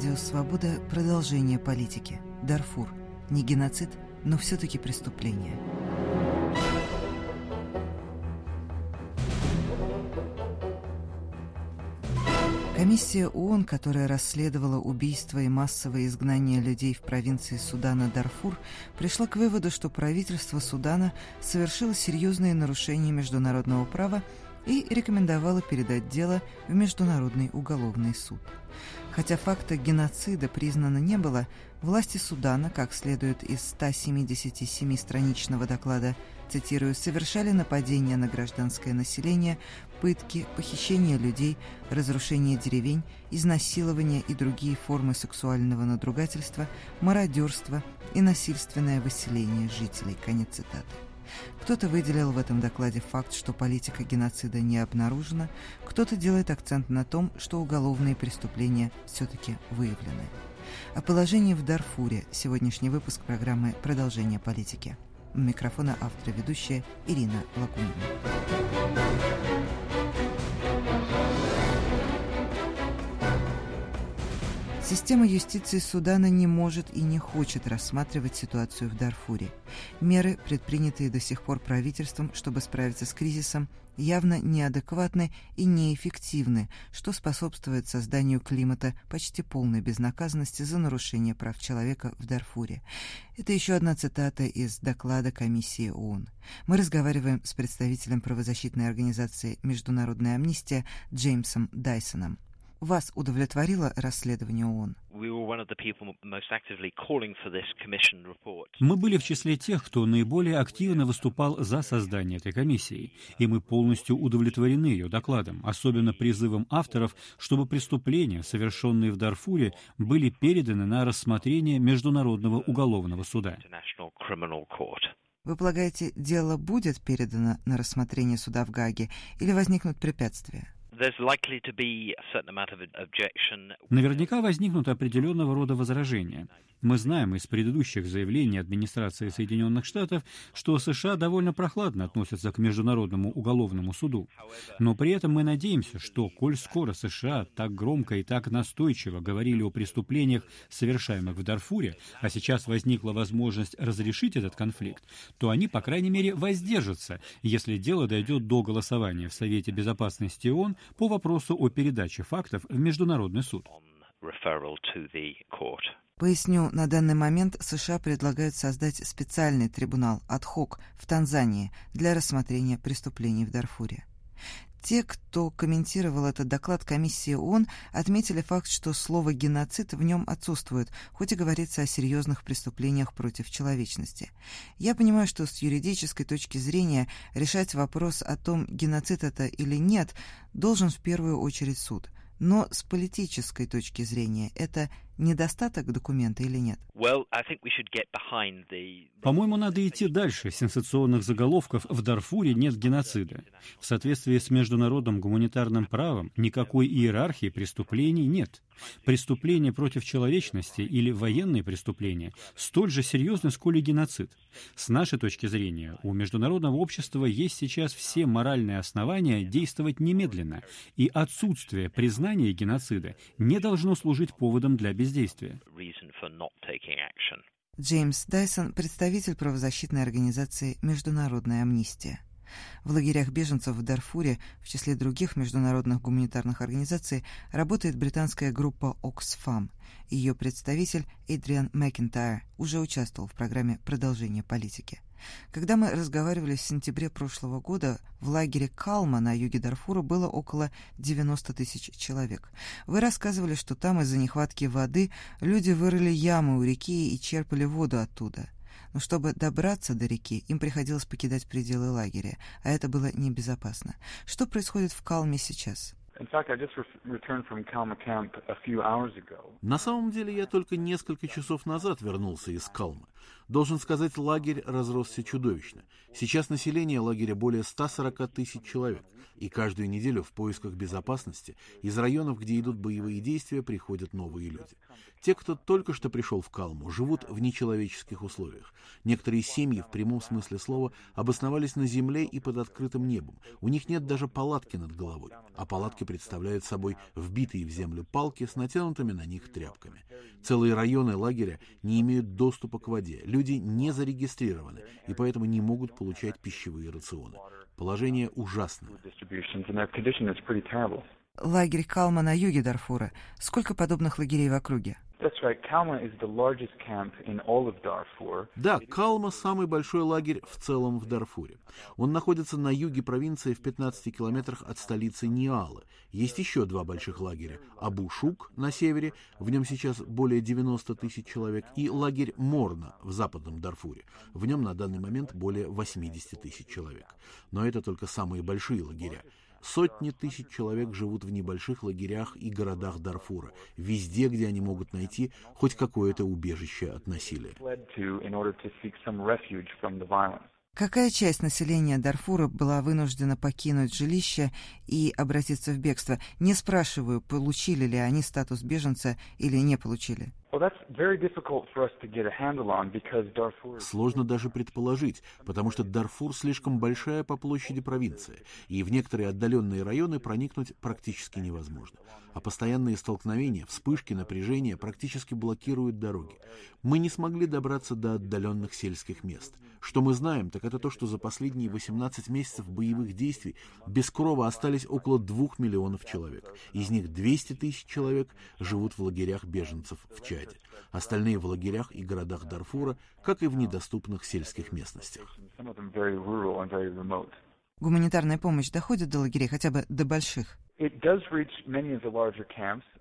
Радио «Свобода» – продолжение политики. Дарфур. Не геноцид, но все-таки преступление. Комиссия ООН, которая расследовала убийство и массовое изгнание людей в провинции Судана Дарфур, пришла к выводу, что правительство Судана совершило серьезные нарушения международного права и рекомендовала передать дело в Международный уголовный суд. Хотя факта геноцида признано не было, власти Судана, как следует из 177-страничного доклада, цитирую, совершали нападения на гражданское население, пытки, похищение людей, разрушение деревень, изнасилование и другие формы сексуального надругательства, мародерство и насильственное выселение жителей. Конец цитаты. Кто-то выделил в этом докладе факт, что политика геноцида не обнаружена, кто-то делает акцент на том, что уголовные преступления все-таки выявлены. О положении в Дарфуре сегодняшний выпуск программы «Продолжение политики». У микрофона автора ведущая Ирина Лакунина. Система юстиции Судана не может и не хочет рассматривать ситуацию в Дарфуре. Меры, предпринятые до сих пор правительством, чтобы справиться с кризисом, явно неадекватны и неэффективны, что способствует созданию климата почти полной безнаказанности за нарушение прав человека в Дарфуре. Это еще одна цитата из доклада комиссии ООН. Мы разговариваем с представителем правозащитной организации «Международная амнистия» Джеймсом Дайсоном. Вас удовлетворило расследование ООН? Мы были в числе тех, кто наиболее активно выступал за создание этой комиссии, и мы полностью удовлетворены ее докладом, особенно призывом авторов, чтобы преступления, совершенные в Дарфуре, были переданы на рассмотрение Международного уголовного суда. Вы полагаете, дело будет передано на рассмотрение суда в Гаге или возникнут препятствия? Наверняка возникнут определенного рода возражения. Мы знаем из предыдущих заявлений администрации Соединенных Штатов, что США довольно прохладно относятся к Международному уголовному суду. Но при этом мы надеемся, что, коль скоро США так громко и так настойчиво говорили о преступлениях, совершаемых в Дарфуре, а сейчас возникла возможность разрешить этот конфликт, то они, по крайней мере, воздержатся, если дело дойдет до голосования в Совете Безопасности ООН по вопросу о передаче фактов в Международный суд. Поясню, на данный момент США предлагают создать специальный трибунал «Адхок» в Танзании для рассмотрения преступлений в Дарфуре. Те, кто комментировал этот доклад комиссии ООН, отметили факт, что слово «геноцид» в нем отсутствует, хоть и говорится о серьезных преступлениях против человечности. Я понимаю, что с юридической точки зрения решать вопрос о том, геноцид это или нет, должен в первую очередь суд. Но с политической точки зрения это недостаток документа или нет? По-моему, надо идти дальше. Сенсационных заголовков «В Дарфуре нет геноцида». В соответствии с международным гуманитарным правом никакой иерархии преступлений нет. Преступления против человечности или военные преступления столь же серьезны, сколь и геноцид. С нашей точки зрения, у международного общества есть сейчас все моральные основания действовать немедленно, и отсутствие признания геноцида не должно служить поводом для бездействия бездействия. Джеймс Дайсон, представитель правозащитной организации «Международная амнистия». В лагерях беженцев в Дарфуре, в числе других международных гуманитарных организаций, работает британская группа Oxfam. Ее представитель Эдриан Макентайр уже участвовал в программе «Продолжение политики». Когда мы разговаривали в сентябре прошлого года, в лагере Калма на юге Дарфура было около 90 тысяч человек. Вы рассказывали, что там из-за нехватки воды люди вырыли ямы у реки и черпали воду оттуда. Но чтобы добраться до реки, им приходилось покидать пределы лагеря, а это было небезопасно. Что происходит в Калме сейчас? На самом деле я только несколько часов назад вернулся из Калмы. Должен сказать, лагерь разросся чудовищно. Сейчас население лагеря более 140 тысяч человек, и каждую неделю в поисках безопасности из районов, где идут боевые действия, приходят новые люди. Те, кто только что пришел в Калму, живут в нечеловеческих условиях. Некоторые семьи, в прямом смысле слова, обосновались на земле и под открытым небом. У них нет даже палатки над головой, а палатки представляют собой вбитые в землю палки с натянутыми на них тряпками. Целые районы лагеря не имеют доступа к воде, люди не зарегистрированы и поэтому не могут получать пищевые рационы. Положение ужасное. Лагерь Калма на юге Дарфура. Сколько подобных лагерей в округе? Да, Калма – самый большой лагерь в целом в Дарфуре. Он находится на юге провинции в 15 километрах от столицы Ниалы. Есть еще два больших лагеря. Абу-Шук на севере, в нем сейчас более 90 тысяч человек, и лагерь Морна в западном Дарфуре. В нем на данный момент более 80 тысяч человек. Но это только самые большие лагеря. Сотни тысяч человек живут в небольших лагерях и городах Дарфура, везде, где они могут найти хоть какое-то убежище от насилия. Какая часть населения Дарфура была вынуждена покинуть жилище и обратиться в бегство? Не спрашиваю, получили ли они статус беженца или не получили. Сложно даже предположить, потому что Дарфур слишком большая по площади провинция, и в некоторые отдаленные районы проникнуть практически невозможно. А постоянные столкновения, вспышки напряжения практически блокируют дороги. Мы не смогли добраться до отдаленных сельских мест. Что мы знаем, так это то, что за последние 18 месяцев боевых действий без крова остались около 2 миллионов человек. Из них 200 тысяч человек живут в лагерях беженцев в Чаде. Чаде, остальные в лагерях и городах Дарфура, как и в недоступных сельских местностях. Гуманитарная помощь доходит до лагерей, хотя бы до больших?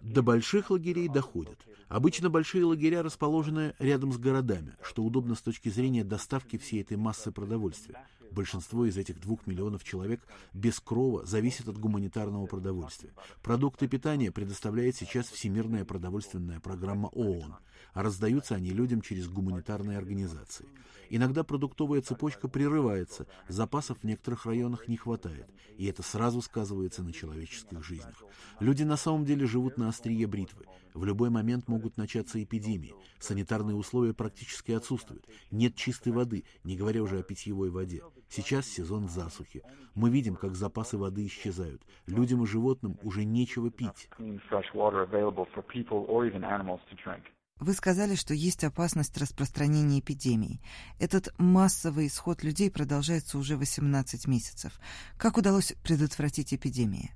До больших лагерей доходят. Обычно большие лагеря расположены рядом с городами, что удобно с точки зрения доставки всей этой массы продовольствия. Большинство из этих двух миллионов человек без крова зависит от гуманитарного продовольствия. Продукты питания предоставляет сейчас Всемирная продовольственная программа ООН, а раздаются они людям через гуманитарные организации. Иногда продуктовая цепочка прерывается, запасов в некоторых районах не хватает, и это сразу сказывается на человеческих жизнях. Люди на самом деле живут на острие бритвы. В любой момент могут начаться эпидемии. Санитарные условия практически отсутствуют. Нет чистой воды, не говоря уже о питьевой воде. Сейчас сезон засухи. Мы видим, как запасы воды исчезают. Людям и животным уже нечего пить. Вы сказали, что есть опасность распространения эпидемии. Этот массовый исход людей продолжается уже 18 месяцев. Как удалось предотвратить эпидемии?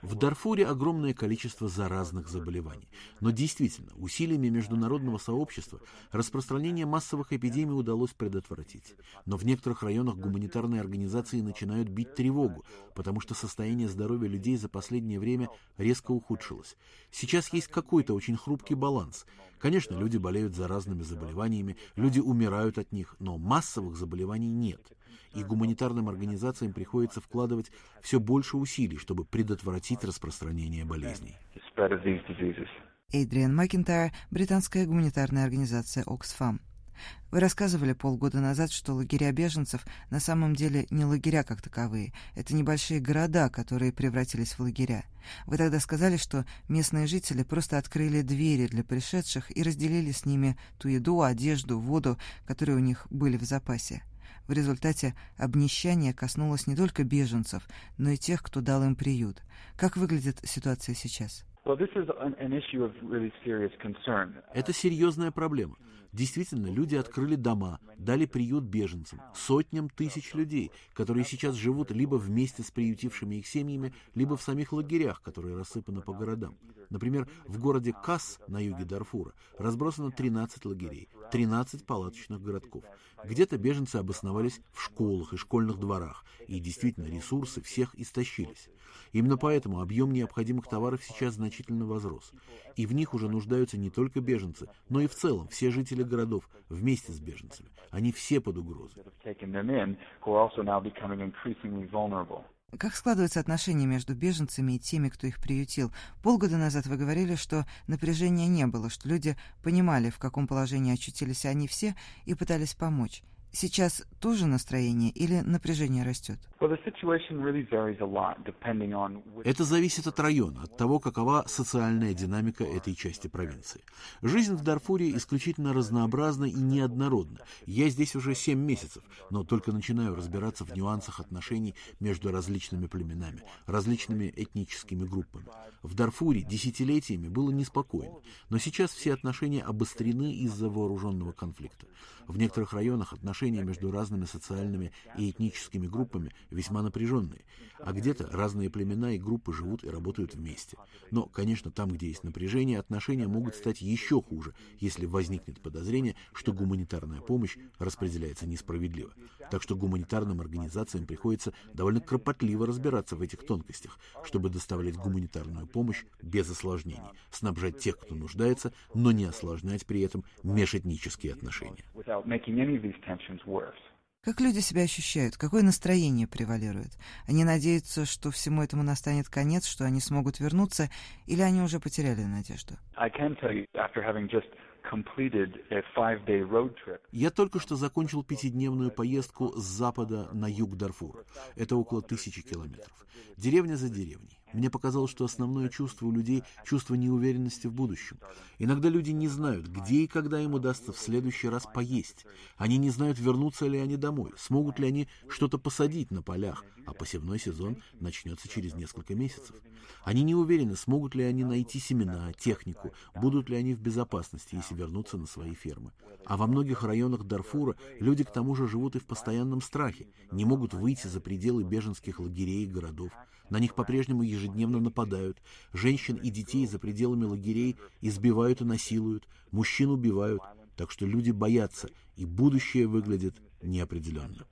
В Дарфуре огромное количество заразных заболеваний. Но действительно, усилиями международного сообщества распространение массовых эпидемий удалось предотвратить. Но в некоторых районах гуманитарные организации начинают бить тревогу, потому что состояние здоровья людей за последнее время резко ухудшилось. Сейчас есть какой-то очень хрупкий баланс. Конечно, люди болеют заразными заболеваниями, люди умирают от них, но массовых заболеваний нет и гуманитарным организациям приходится вкладывать все больше усилий, чтобы предотвратить распространение болезней. Эйдриан Макинтайр, британская гуманитарная организация Oxfam. Вы рассказывали полгода назад, что лагеря беженцев на самом деле не лагеря как таковые. Это небольшие города, которые превратились в лагеря. Вы тогда сказали, что местные жители просто открыли двери для пришедших и разделили с ними ту еду, одежду, воду, которые у них были в запасе. В результате обнищание коснулось не только беженцев, но и тех, кто дал им приют. Как выглядит ситуация сейчас? Это серьезная проблема. Действительно, люди открыли дома, дали приют беженцам, сотням тысяч людей, которые сейчас живут либо вместе с приютившими их семьями, либо в самих лагерях, которые рассыпаны по городам. Например, в городе Кас на юге Дарфура разбросано 13 лагерей, 13 палаточных городков. Где-то беженцы обосновались в школах и школьных дворах, и действительно ресурсы всех истощились. Именно поэтому объем необходимых товаров сейчас значительно возрос. И в них уже нуждаются не только беженцы, но и в целом все жители городов вместе с беженцами. Они все под угрозой. Как складываются отношения между беженцами и теми, кто их приютил? Полгода назад вы говорили, что напряжения не было, что люди понимали, в каком положении очутились они все, и пытались помочь. Сейчас тоже настроение или напряжение растет? Это зависит от района, от того, какова социальная динамика этой части провинции. Жизнь в Дарфуре исключительно разнообразна и неоднородна. Я здесь уже семь месяцев, но только начинаю разбираться в нюансах отношений между различными племенами, различными этническими группами. В Дарфуре десятилетиями было неспокойно, но сейчас все отношения обострены из-за вооруженного конфликта. В некоторых районах отношения между разными социальными и этническими группами весьма напряженные, а где-то разные племена и группы живут и работают вместе. Но, конечно, там, где есть напряжение, отношения могут стать еще хуже, если возникнет подозрение, что гуманитарная помощь распределяется несправедливо. Так что гуманитарным организациям приходится довольно кропотливо разбираться в этих тонкостях, чтобы доставлять гуманитарную помощь без осложнений, снабжать тех, кто нуждается, но не осложнять при этом межэтнические отношения. Как люди себя ощущают? Какое настроение превалирует? Они надеются, что всему этому настанет конец, что они смогут вернуться, или они уже потеряли надежду? Я только что закончил пятидневную поездку с запада на юг Дарфура. Это около тысячи километров. Деревня за деревней. Мне показалось, что основное чувство у людей – чувство неуверенности в будущем. Иногда люди не знают, где и когда им удастся в следующий раз поесть. Они не знают, вернутся ли они домой, смогут ли они что-то посадить на полях, а посевной сезон начнется через несколько месяцев. Они не уверены, смогут ли они найти семена, технику, будут ли они в безопасности, если вернутся на свои фермы. А во многих районах Дарфура люди к тому же живут и в постоянном страхе, не могут выйти за пределы беженских лагерей и городов. На них по-прежнему ежедневно нападают. Женщин и детей за пределами лагерей избивают и насилуют. Мужчин убивают. Так что люди боятся, и будущее выглядит неопределенно.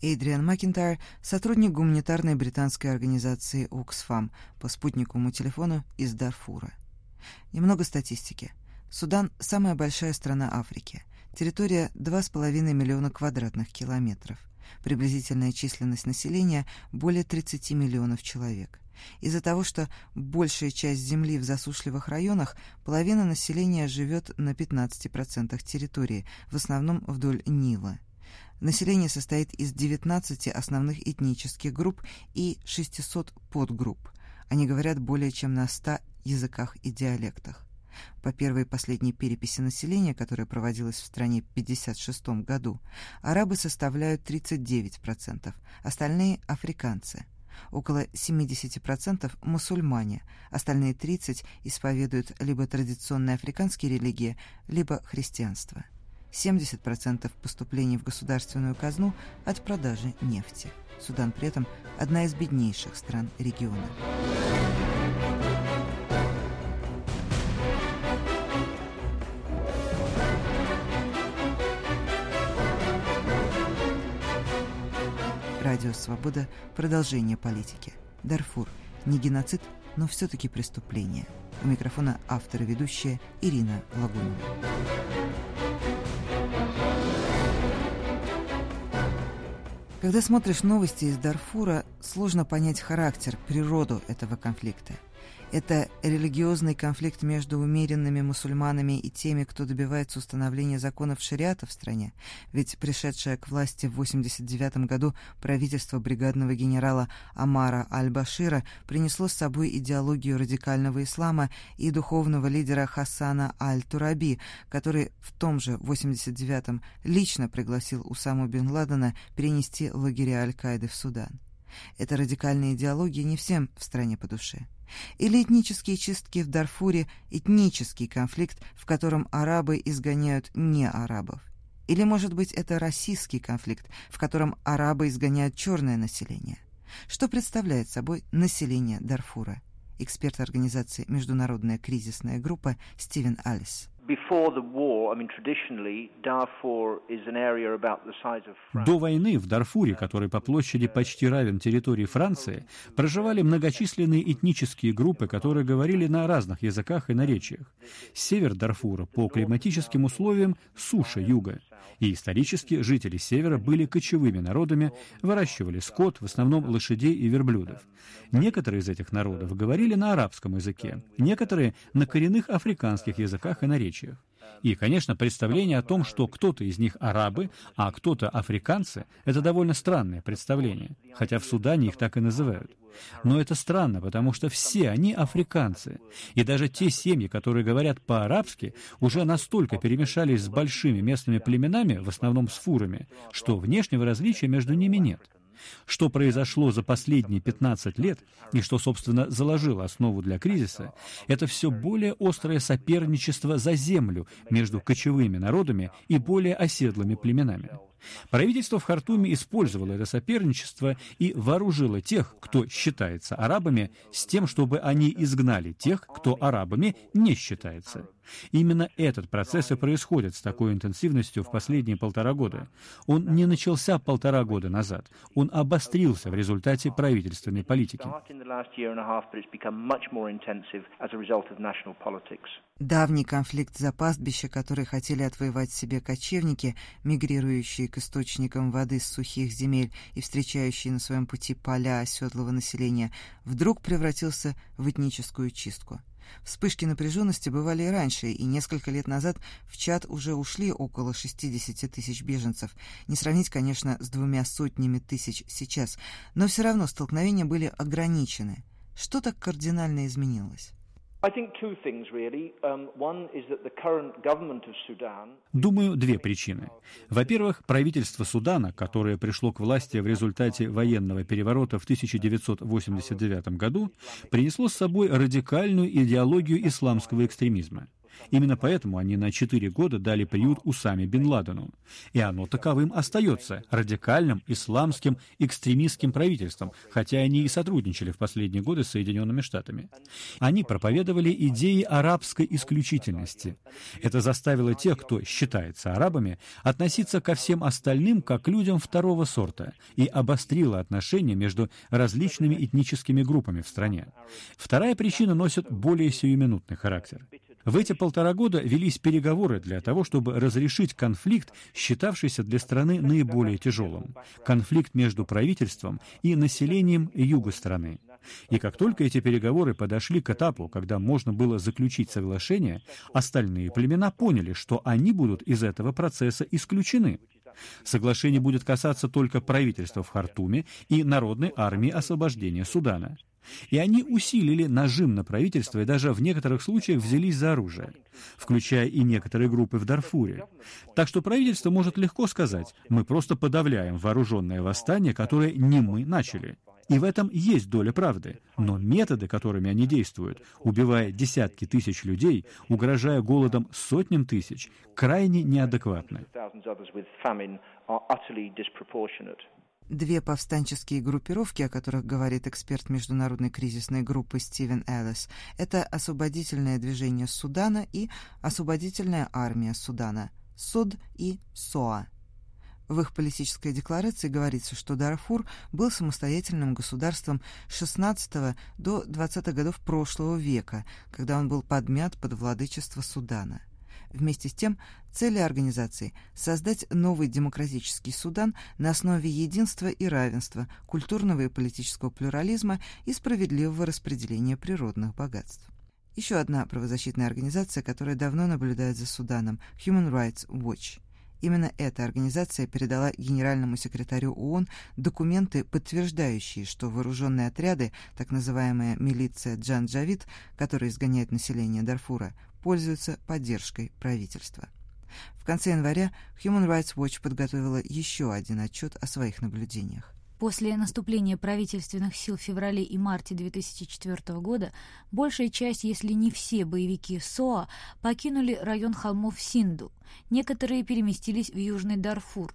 Эйдриан Макинтайр, сотрудник гуманитарной британской организации Oxfam по спутниковому телефону из Дарфура. Немного статистики. Судан – самая большая страна Африки. Территория 2,5 миллиона квадратных километров. Приблизительная численность населения – более 30 миллионов человек. Из-за того, что большая часть земли в засушливых районах, половина населения живет на 15% территории, в основном вдоль Нила. Население состоит из 19 основных этнических групп и 600 подгрупп. Они говорят более чем на 100 языках и диалектах. По первой и последней переписи населения, которая проводилась в стране в 1956 году, арабы составляют 39%, остальные – африканцы. Около 70% – мусульмане, остальные 30% исповедуют либо традиционные африканские религии, либо христианство. 70% поступлений в государственную казну от продажи нефти. Судан при этом одна из беднейших стран региона. Радио «Свобода» – продолжение политики. Дарфур – не геноцид, но все-таки преступление. У микрофона автор и ведущая Ирина Лагунова. Когда смотришь новости из Дарфура, сложно понять характер, природу этого конфликта – это религиозный конфликт между умеренными мусульманами и теми, кто добивается установления законов шариата в стране. Ведь пришедшее к власти в 89 году правительство бригадного генерала Амара Аль-Башира принесло с собой идеологию радикального ислама и духовного лидера Хасана Аль-Тураби, который в том же 89-м лично пригласил Усаму бен Ладена перенести лагеря Аль-Каиды в Судан. Эта радикальная идеология не всем в стране по душе. Или этнические чистки в Дарфуре – этнический конфликт, в котором арабы изгоняют не арабов. Или, может быть, это российский конфликт, в котором арабы изгоняют черное население. Что представляет собой население Дарфура? Эксперт организации «Международная кризисная группа» Стивен Алис. До войны в Дарфуре, который по площади почти равен территории Франции, проживали многочисленные этнические группы, которые говорили на разных языках и наречиях. Север Дарфура по климатическим условиям – суша юга. И исторически жители севера были кочевыми народами, выращивали скот, в основном лошадей и верблюдов. Некоторые из этих народов говорили на арабском языке, некоторые – на коренных африканских языках и наречиях. И, конечно, представление о том, что кто-то из них арабы, а кто-то африканцы, это довольно странное представление, хотя в Судане их так и называют. Но это странно, потому что все они африканцы. И даже те семьи, которые говорят по-арабски, уже настолько перемешались с большими местными племенами, в основном с фурами, что внешнего различия между ними нет. Что произошло за последние 15 лет и что, собственно, заложило основу для кризиса, это все более острое соперничество за землю между кочевыми народами и более оседлыми племенами. Правительство в Хартуме использовало это соперничество и вооружило тех, кто считается арабами, с тем, чтобы они изгнали тех, кто арабами не считается. Именно этот процесс и происходит с такой интенсивностью в последние полтора года. Он не начался полтора года назад, он обострился в результате правительственной политики. Давний конфликт за пастбище, который хотели отвоевать себе кочевники, мигрирующие к источникам воды с сухих земель и встречающие на своем пути поля оседлого населения, вдруг превратился в этническую чистку. Вспышки напряженности бывали и раньше, и несколько лет назад в чат уже ушли около 60 тысяч беженцев. Не сравнить, конечно, с двумя сотнями тысяч сейчас, но все равно столкновения были ограничены. Что так кардинально изменилось? Думаю, две причины. Во-первых, правительство Судана, которое пришло к власти в результате военного переворота в 1989 году, принесло с собой радикальную идеологию исламского экстремизма. Именно поэтому они на четыре года дали приют Усаме бен Ладену. И оно таковым остается, радикальным, исламским, экстремистским правительством, хотя они и сотрудничали в последние годы с Соединенными Штатами. Они проповедовали идеи арабской исключительности. Это заставило тех, кто считается арабами, относиться ко всем остальным как к людям второго сорта и обострило отношения между различными этническими группами в стране. Вторая причина носит более сиюминутный характер. В эти полтора года велись переговоры для того, чтобы разрешить конфликт, считавшийся для страны наиболее тяжелым. Конфликт между правительством и населением юга страны. И как только эти переговоры подошли к этапу, когда можно было заключить соглашение, остальные племена поняли, что они будут из этого процесса исключены. Соглашение будет касаться только правительства в Хартуме и Народной армии освобождения Судана. И они усилили нажим на правительство и даже в некоторых случаях взялись за оружие, включая и некоторые группы в Дарфуре. Так что правительство может легко сказать, мы просто подавляем вооруженное восстание, которое не мы начали. И в этом есть доля правды. Но методы, которыми они действуют, убивая десятки тысяч людей, угрожая голодом сотням тысяч, крайне неадекватны. Две повстанческие группировки, о которых говорит эксперт международной кризисной группы Стивен Эллис, это освободительное движение Судана и освободительная армия Судана, СУД и СОА. В их политической декларации говорится, что Дарфур был самостоятельным государством с 16 до 20 годов прошлого века, когда он был подмят под владычество Судана. Вместе с тем, цели организации – создать новый демократический Судан на основе единства и равенства, культурного и политического плюрализма и справедливого распределения природных богатств. Еще одна правозащитная организация, которая давно наблюдает за Суданом – Human Rights Watch. Именно эта организация передала генеральному секретарю ООН документы, подтверждающие, что вооруженные отряды, так называемая милиция Джан-Джавид, которая изгоняет население Дарфура, пользуются поддержкой правительства. В конце января Human Rights Watch подготовила еще один отчет о своих наблюдениях. После наступления правительственных сил в феврале и марте 2004 года большая часть, если не все боевики СОА, покинули район холмов Синду. Некоторые переместились в Южный Дарфур.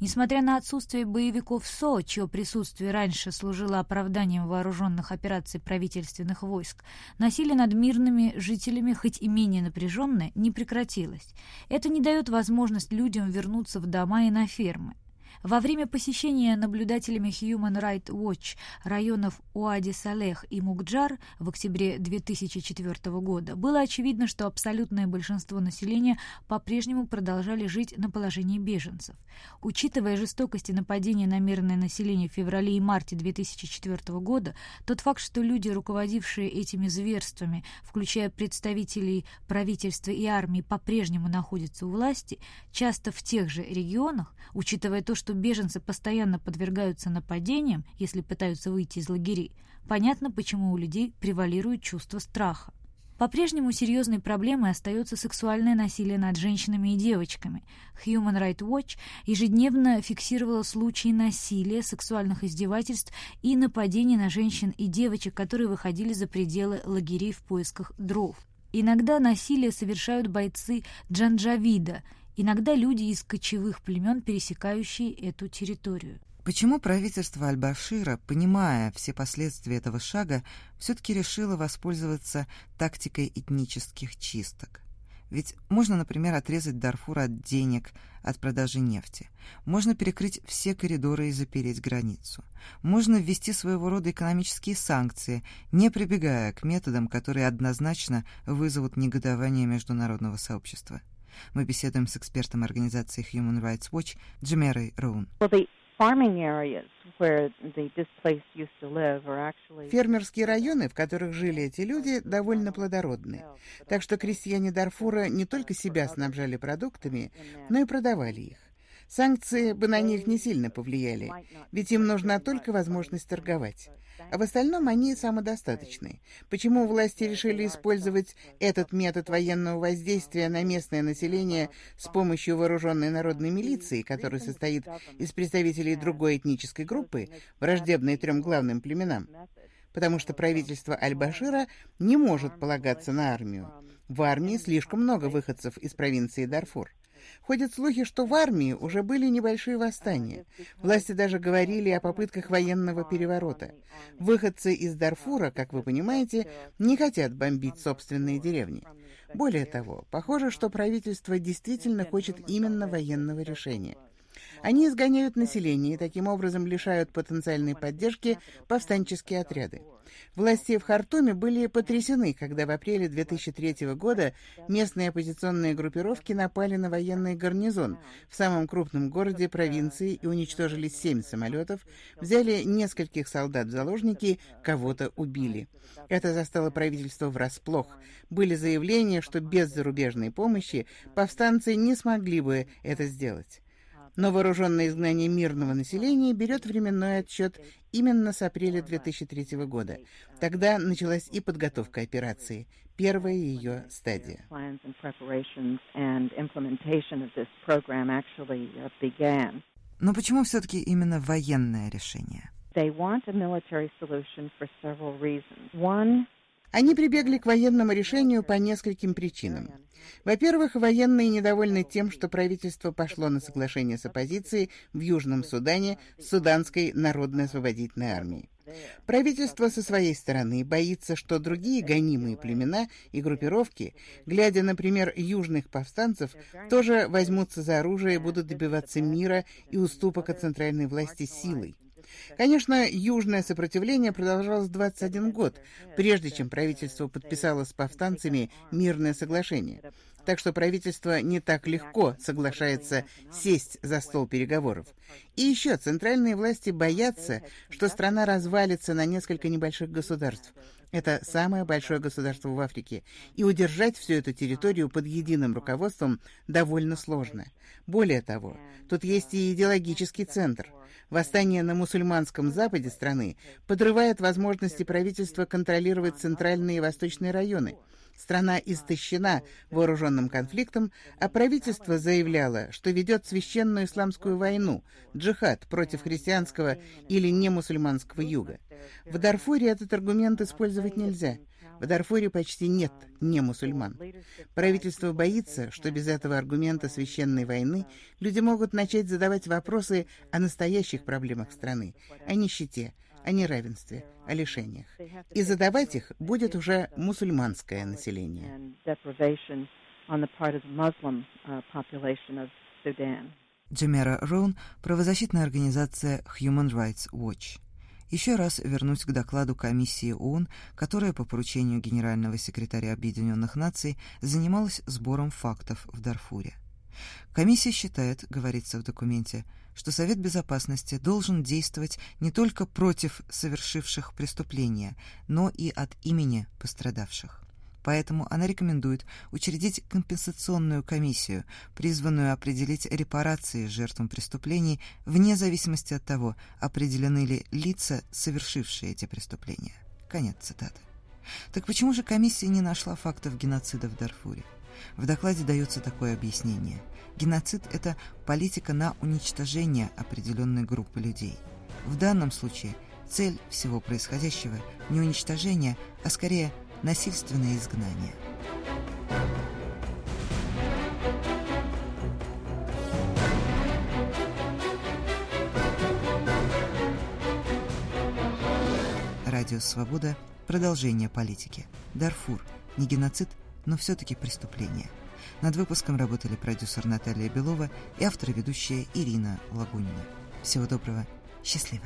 Несмотря на отсутствие боевиков СО, чье присутствие раньше служило оправданием вооруженных операций правительственных войск, насилие над мирными жителями, хоть и менее напряженное, не прекратилось. Это не дает возможность людям вернуться в дома и на фермы. Во время посещения наблюдателями Human Rights Watch районов Уади-Салех и Мукджар в октябре 2004 года было очевидно, что абсолютное большинство населения по-прежнему продолжали жить на положении беженцев. Учитывая жестокость и нападения на мирное население в феврале и марте 2004 года, тот факт, что люди, руководившие этими зверствами, включая представителей правительства и армии, по-прежнему находятся у власти, часто в тех же регионах, учитывая то, что беженцы постоянно подвергаются нападениям, если пытаются выйти из лагерей, понятно, почему у людей превалирует чувство страха. По-прежнему серьезной проблемой остается сексуальное насилие над женщинами и девочками. Human Rights Watch ежедневно фиксировала случаи насилия, сексуальных издевательств и нападений на женщин и девочек, которые выходили за пределы лагерей в поисках дров. Иногда насилие совершают бойцы Джанджавида, иногда люди из кочевых племен, пересекающие эту территорию. Почему правительство Аль-Башира, понимая все последствия этого шага, все-таки решило воспользоваться тактикой этнических чисток? Ведь можно, например, отрезать Дарфур от денег, от продажи нефти. Можно перекрыть все коридоры и запереть границу. Можно ввести своего рода экономические санкции, не прибегая к методам, которые однозначно вызовут негодование международного сообщества. Мы беседуем с экспертом организации Human Rights Watch Джемерой Роун. Фермерские районы, в которых жили эти люди, довольно плодородны. Так что крестьяне Дарфура не только себя снабжали продуктами, но и продавали их. Санкции бы на них не сильно повлияли, ведь им нужна только возможность торговать. А в остальном они самодостаточны. Почему власти решили использовать этот метод военного воздействия на местное население с помощью вооруженной народной милиции, которая состоит из представителей другой этнической группы, враждебной трем главным племенам? Потому что правительство Аль-Башира не может полагаться на армию. В армии слишком много выходцев из провинции Дарфур. Ходят слухи, что в армии уже были небольшие восстания. Власти даже говорили о попытках военного переворота. Выходцы из Дарфура, как вы понимаете, не хотят бомбить собственные деревни. Более того, похоже, что правительство действительно хочет именно военного решения. Они изгоняют население и таким образом лишают потенциальной поддержки повстанческие отряды. Власти в Хартуме были потрясены, когда в апреле 2003 года местные оппозиционные группировки напали на военный гарнизон в самом крупном городе провинции и уничтожили семь самолетов, взяли нескольких солдат в заложники, кого-то убили. Это застало правительство врасплох. Были заявления, что без зарубежной помощи повстанцы не смогли бы это сделать. Но вооруженное изгнание мирного населения берет временной отсчет именно с апреля 2003 года. Тогда началась и подготовка операции, первая ее стадия. Но почему все-таки именно военное решение? They want a military solution for several reasons. One, они прибегли к военному решению по нескольким причинам. Во-первых, военные недовольны тем, что правительство пошло на соглашение с оппозицией в Южном Судане с Суданской народно-освободительной армией. Правительство со своей стороны боится, что другие гонимые племена и группировки, глядя, например, южных повстанцев, тоже возьмутся за оружие и будут добиваться мира и уступок от центральной власти силой. Конечно, южное сопротивление продолжалось 21 год, прежде чем правительство подписало с повстанцами мирное соглашение. Так что правительство не так легко соглашается сесть за стол переговоров. И еще центральные власти боятся, что страна развалится на несколько небольших государств. Это самое большое государство в Африке, и удержать всю эту территорию под единым руководством довольно сложно. Более того, тут есть и идеологический центр. Восстание на мусульманском западе страны подрывает возможности правительства контролировать центральные и восточные районы. Страна истощена вооруженным конфликтом, а правительство заявляло, что ведет священную исламскую войну, джихад против христианского или немусульманского юга. В Дарфуре этот аргумент использовать нельзя. В Дарфуре почти нет не мусульман. Правительство боится, что без этого аргумента священной войны люди могут начать задавать вопросы о настоящих проблемах страны, о нищете, о неравенстве, о лишениях. И задавать их будет уже мусульманское население. Джемера Роун, правозащитная организация Human Rights Watch. Еще раз вернусь к докладу комиссии ООН, которая по поручению генерального секретаря Объединенных Наций занималась сбором фактов в Дарфуре. Комиссия считает, говорится в документе, что Совет Безопасности должен действовать не только против совершивших преступления, но и от имени пострадавших. Поэтому она рекомендует учредить компенсационную комиссию, призванную определить репарации жертвам преступлений вне зависимости от того, определены ли лица, совершившие эти преступления. Конец цитаты. Так почему же комиссия не нашла фактов геноцида в Дарфуре? В докладе дается такое объяснение. Геноцид – это политика на уничтожение определенной группы людей. В данном случае цель всего происходящего – не уничтожение, а скорее – насильственное изгнание. Радио «Свобода» – продолжение политики. Дарфур – не геноцид, но все-таки преступление. Над выпуском работали продюсер Наталья Белова и автор-ведущая Ирина Лагунина. Всего доброго, счастливо!